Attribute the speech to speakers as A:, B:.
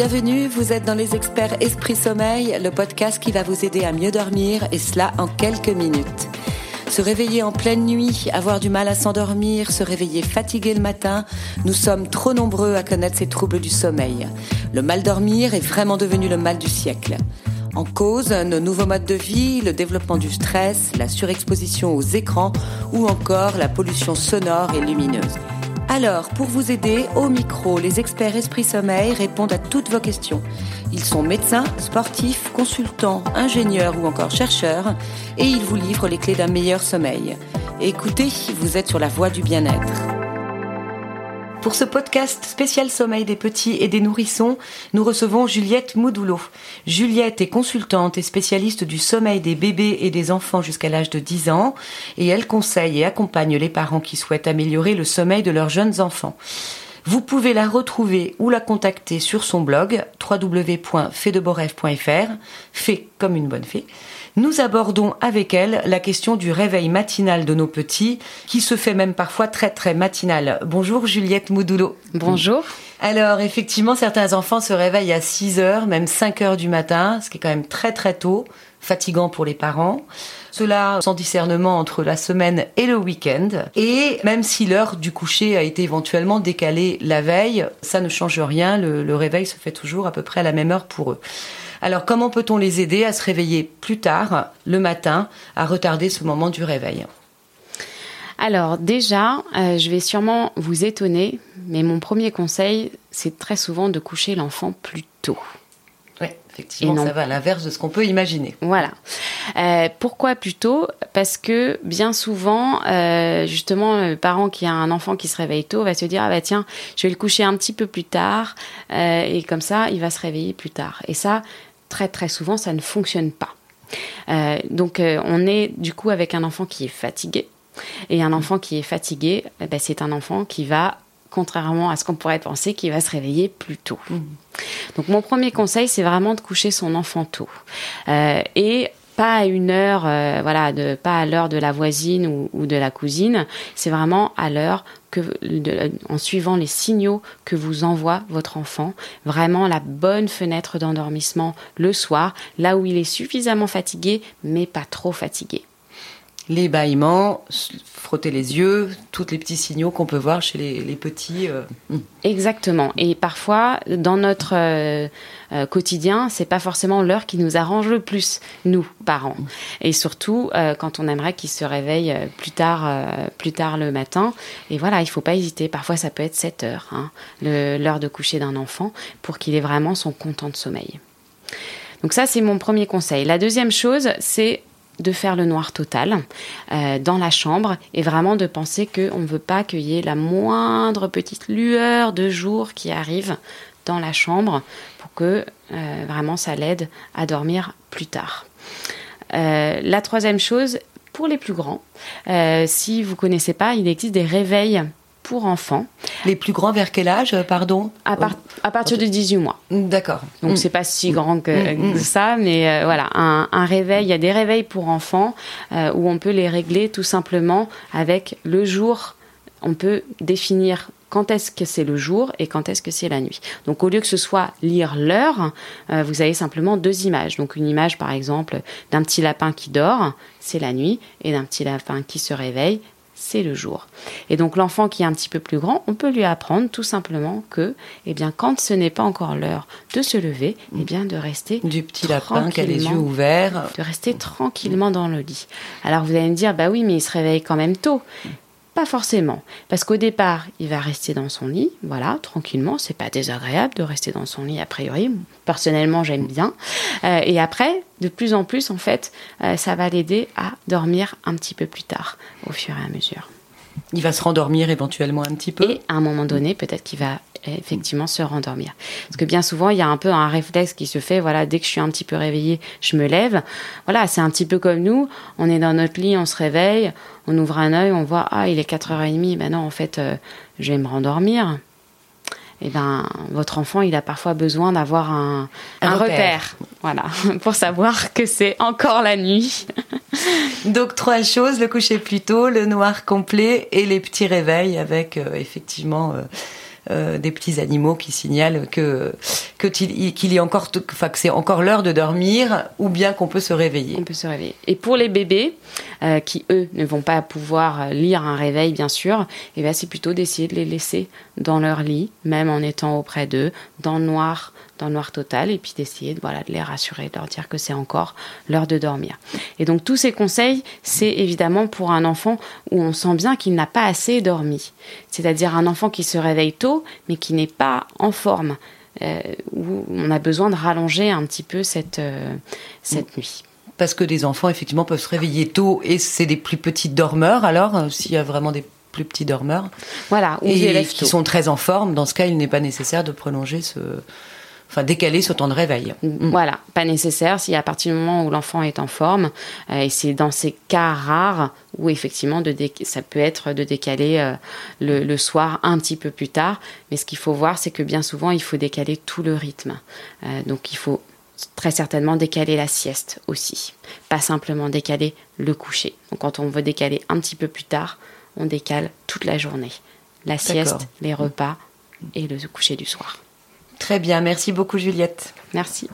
A: Bienvenue, vous êtes dans les experts Esprit Sommeil, le podcast qui va vous aider à mieux dormir et cela en quelques minutes. Se réveiller en pleine nuit, avoir du mal à s'endormir, se réveiller fatigué le matin, nous sommes trop nombreux à connaître ces troubles du sommeil. Le mal dormir est vraiment devenu le mal du siècle. En cause, nos nouveaux modes de vie, le développement du stress, la surexposition aux écrans ou encore la pollution sonore et lumineuse. Alors, pour vous aider, au micro, les experts Esprit Sommeil répondent à toutes vos questions. Ils sont médecins, sportifs, consultants, ingénieurs ou encore chercheurs et ils vous livrent les clés d'un meilleur sommeil. Écoutez, vous êtes sur la voie du bien-être. Pour ce podcast spécial sommeil des petits et des nourrissons, nous recevons Juliette Moudoulot. Juliette est consultante et spécialiste du sommeil des bébés et des enfants jusqu'à l'âge de 10 ans et elle conseille et accompagne les parents qui souhaitent améliorer le sommeil de leurs jeunes enfants. Vous pouvez la retrouver ou la contacter sur son blog www.fedeboref.fr, fait comme une bonne fée. Nous abordons avec elle la question du réveil matinal de nos petits, qui se fait même parfois très très matinal. Bonjour Juliette Moudoulot.
B: Bonjour.
A: Alors effectivement, certains enfants se réveillent à 6 heures, même 5 heures du matin, ce qui est quand même très très tôt, fatigant pour les parents. Cela sans discernement entre la semaine et le week-end. Et même si l'heure du coucher a été éventuellement décalée la veille, ça ne change rien, le, réveil se fait toujours à peu près à la même heure pour eux. Alors comment peut-on les aider à se réveiller plus tard, le matin, à retarder ce moment du réveil?
B: Alors déjà, euh, je vais sûrement vous étonner, mais mon premier conseil, c'est très souvent de coucher l'enfant plus tôt.
A: Effectivement, ça va à l'inverse de ce qu'on peut imaginer.
B: Voilà. Euh, pourquoi plus tôt Parce que bien souvent, euh, justement, le parent qui a un enfant qui se réveille tôt va se dire ah bah tiens, je vais le coucher un petit peu plus tard et comme ça, il va se réveiller plus tard. Et ça, très très souvent, ça ne fonctionne pas. Euh, donc euh, on est du coup avec un enfant qui est fatigué. Et un enfant qui est fatigué, eh ben, c'est un enfant qui va, contrairement à ce qu'on pourrait penser, qui va se réveiller plus tôt. Mmh. Donc mon premier conseil, c'est vraiment de coucher son enfant tôt. Euh, et pas à une heure, euh, voilà, de, pas à l'heure de la voisine ou, de la cousine. C'est vraiment à l'heure que, en suivant les signaux que vous envoie votre enfant, vraiment la bonne fenêtre d'endormissement le soir, là où il est suffisamment fatigué, mais pas trop fatigué
A: les bâillements, frotter les yeux, tous les petits signaux qu'on peut voir chez les, petits. Euh.
B: Exactement. Et parfois, dans notre euh, euh, quotidien, c'est pas forcément l'heure qui nous arrange le plus, nous, parents. Et surtout, quand on aimerait qu'ils se réveillent plus tard, plus tard le matin. Et voilà, il faut pas hésiter. Parfois, ça peut être 7 heures, hein, l'heure de coucher d'un enfant, pour qu'il ait vraiment son content de sommeil. Donc ça, c'est mon premier conseil. La deuxième chose, c'est de faire le noir total euh, dans la chambre et vraiment de penser qu'on ne veut pas qu'il y ait la moindre petite lueur de jour qui arrive dans la chambre pour que euh, vraiment ça l'aide à dormir plus tard. Euh, la troisième chose, pour les plus grands, si vous connaissez pas, il existe des réveils pour enfants.
A: Les plus grands vers quel âge, euh, pardon
B: à, partir de 18 mois.
A: D'accord.
B: Donc c'est pas si grand que, mm, mm. ça, mais euh, voilà, un, réveil, il y a des réveils pour enfants euh, où on peut les régler tout simplement avec le jour. On peut définir quand est-ce que c'est le jour et quand est-ce que c'est la nuit. Donc au lieu que ce soit lire l'heure, vous avez simplement deux images. Donc une image par exemple d'un petit lapin qui dort, c'est la nuit, et d'un petit lapin qui se réveille, c'est le jour. Et donc l'enfant qui est un petit peu plus grand, on peut lui apprendre tout simplement que, eh bien, quand ce n'est pas encore l'heure de se lever, eh bien, de rester
A: du petit lapin qui a les yeux ouverts,
B: de rester tranquillement dans le lit. Alors vous allez me dire, bah oui, mais il se réveille quand même tôt. Pas forcément, parce qu'au départ, il va rester dans son lit, voilà, tranquillement. C'est pas désagréable de rester dans son lit a priori. Personnellement, j'aime bien. Euh, et après, de plus en plus, en fait, euh, ça va l'aider à dormir un petit peu plus tard, au fur et à mesure.
A: Il va se rendormir éventuellement un petit peu.
B: Et à un moment donné, peut-être qu'il va effectivement se rendormir. Parce que bien souvent, il y a un peu un réflexe qui se fait, voilà, dès que je suis un petit peu réveillée, je me lève. Voilà, c'est un petit peu comme nous, on est dans notre lit, on se réveille, on ouvre un œil, on voit, ah, il est 4h30, ben non, en fait, euh, je vais me rendormir. Et eh ben, votre enfant, il a parfois besoin d'avoir un, un, repère. Voilà, pour savoir que c'est encore la nuit.
A: Donc, trois choses, le coucher plus tôt, le noir complet et les petits réveils avec, euh, effectivement, euh, des petits animaux qui signalent que qu'il y encore, enfin que c'est encore l'heure de dormir, ou bien qu'on peut se réveiller.
B: On peut se réveiller. Et pour les bébés euh, qui eux ne vont pas pouvoir lire un réveil, bien sûr, et eh ben c'est plutôt d'essayer de les laisser dans leur lit, même en étant auprès d'eux, dans le noir, dans le noir total, et puis d'essayer de, voilà, de les rassurer, de leur dire que c'est encore l'heure de dormir. Et donc tous ces conseils, c'est évidemment pour un enfant où on sent bien qu'il n'a pas assez dormi. C'est-à-dire un enfant qui se réveille tôt, mais qui n'est pas en forme. Euh, où on a besoin de rallonger un petit peu cette, euh, cette nuit.
A: Parce que des enfants, effectivement, peuvent se réveiller tôt et c'est des plus petits dormeurs, alors, euh, s'il y a vraiment des plus petits dormeurs.
B: Voilà,
A: et qui sont très en forme, dans ce cas, il n'est pas nécessaire de prolonger ce, enfin décaler ce temps de réveil.
B: Mm. Voilà, pas nécessaire si à partir du moment où l'enfant est en forme, euh, et c'est dans ces cas rares où effectivement de ça peut être de décaler euh, le, soir un petit peu plus tard, mais ce qu'il faut voir c'est que bien souvent il faut décaler tout le rythme. Euh, donc il faut très certainement décaler la sieste aussi, pas simplement décaler le coucher. Donc quand on veut décaler un petit peu plus tard, on décale toute la journée. La sieste, les repas et le coucher du soir.
A: Très bien, merci beaucoup Juliette.
B: Merci.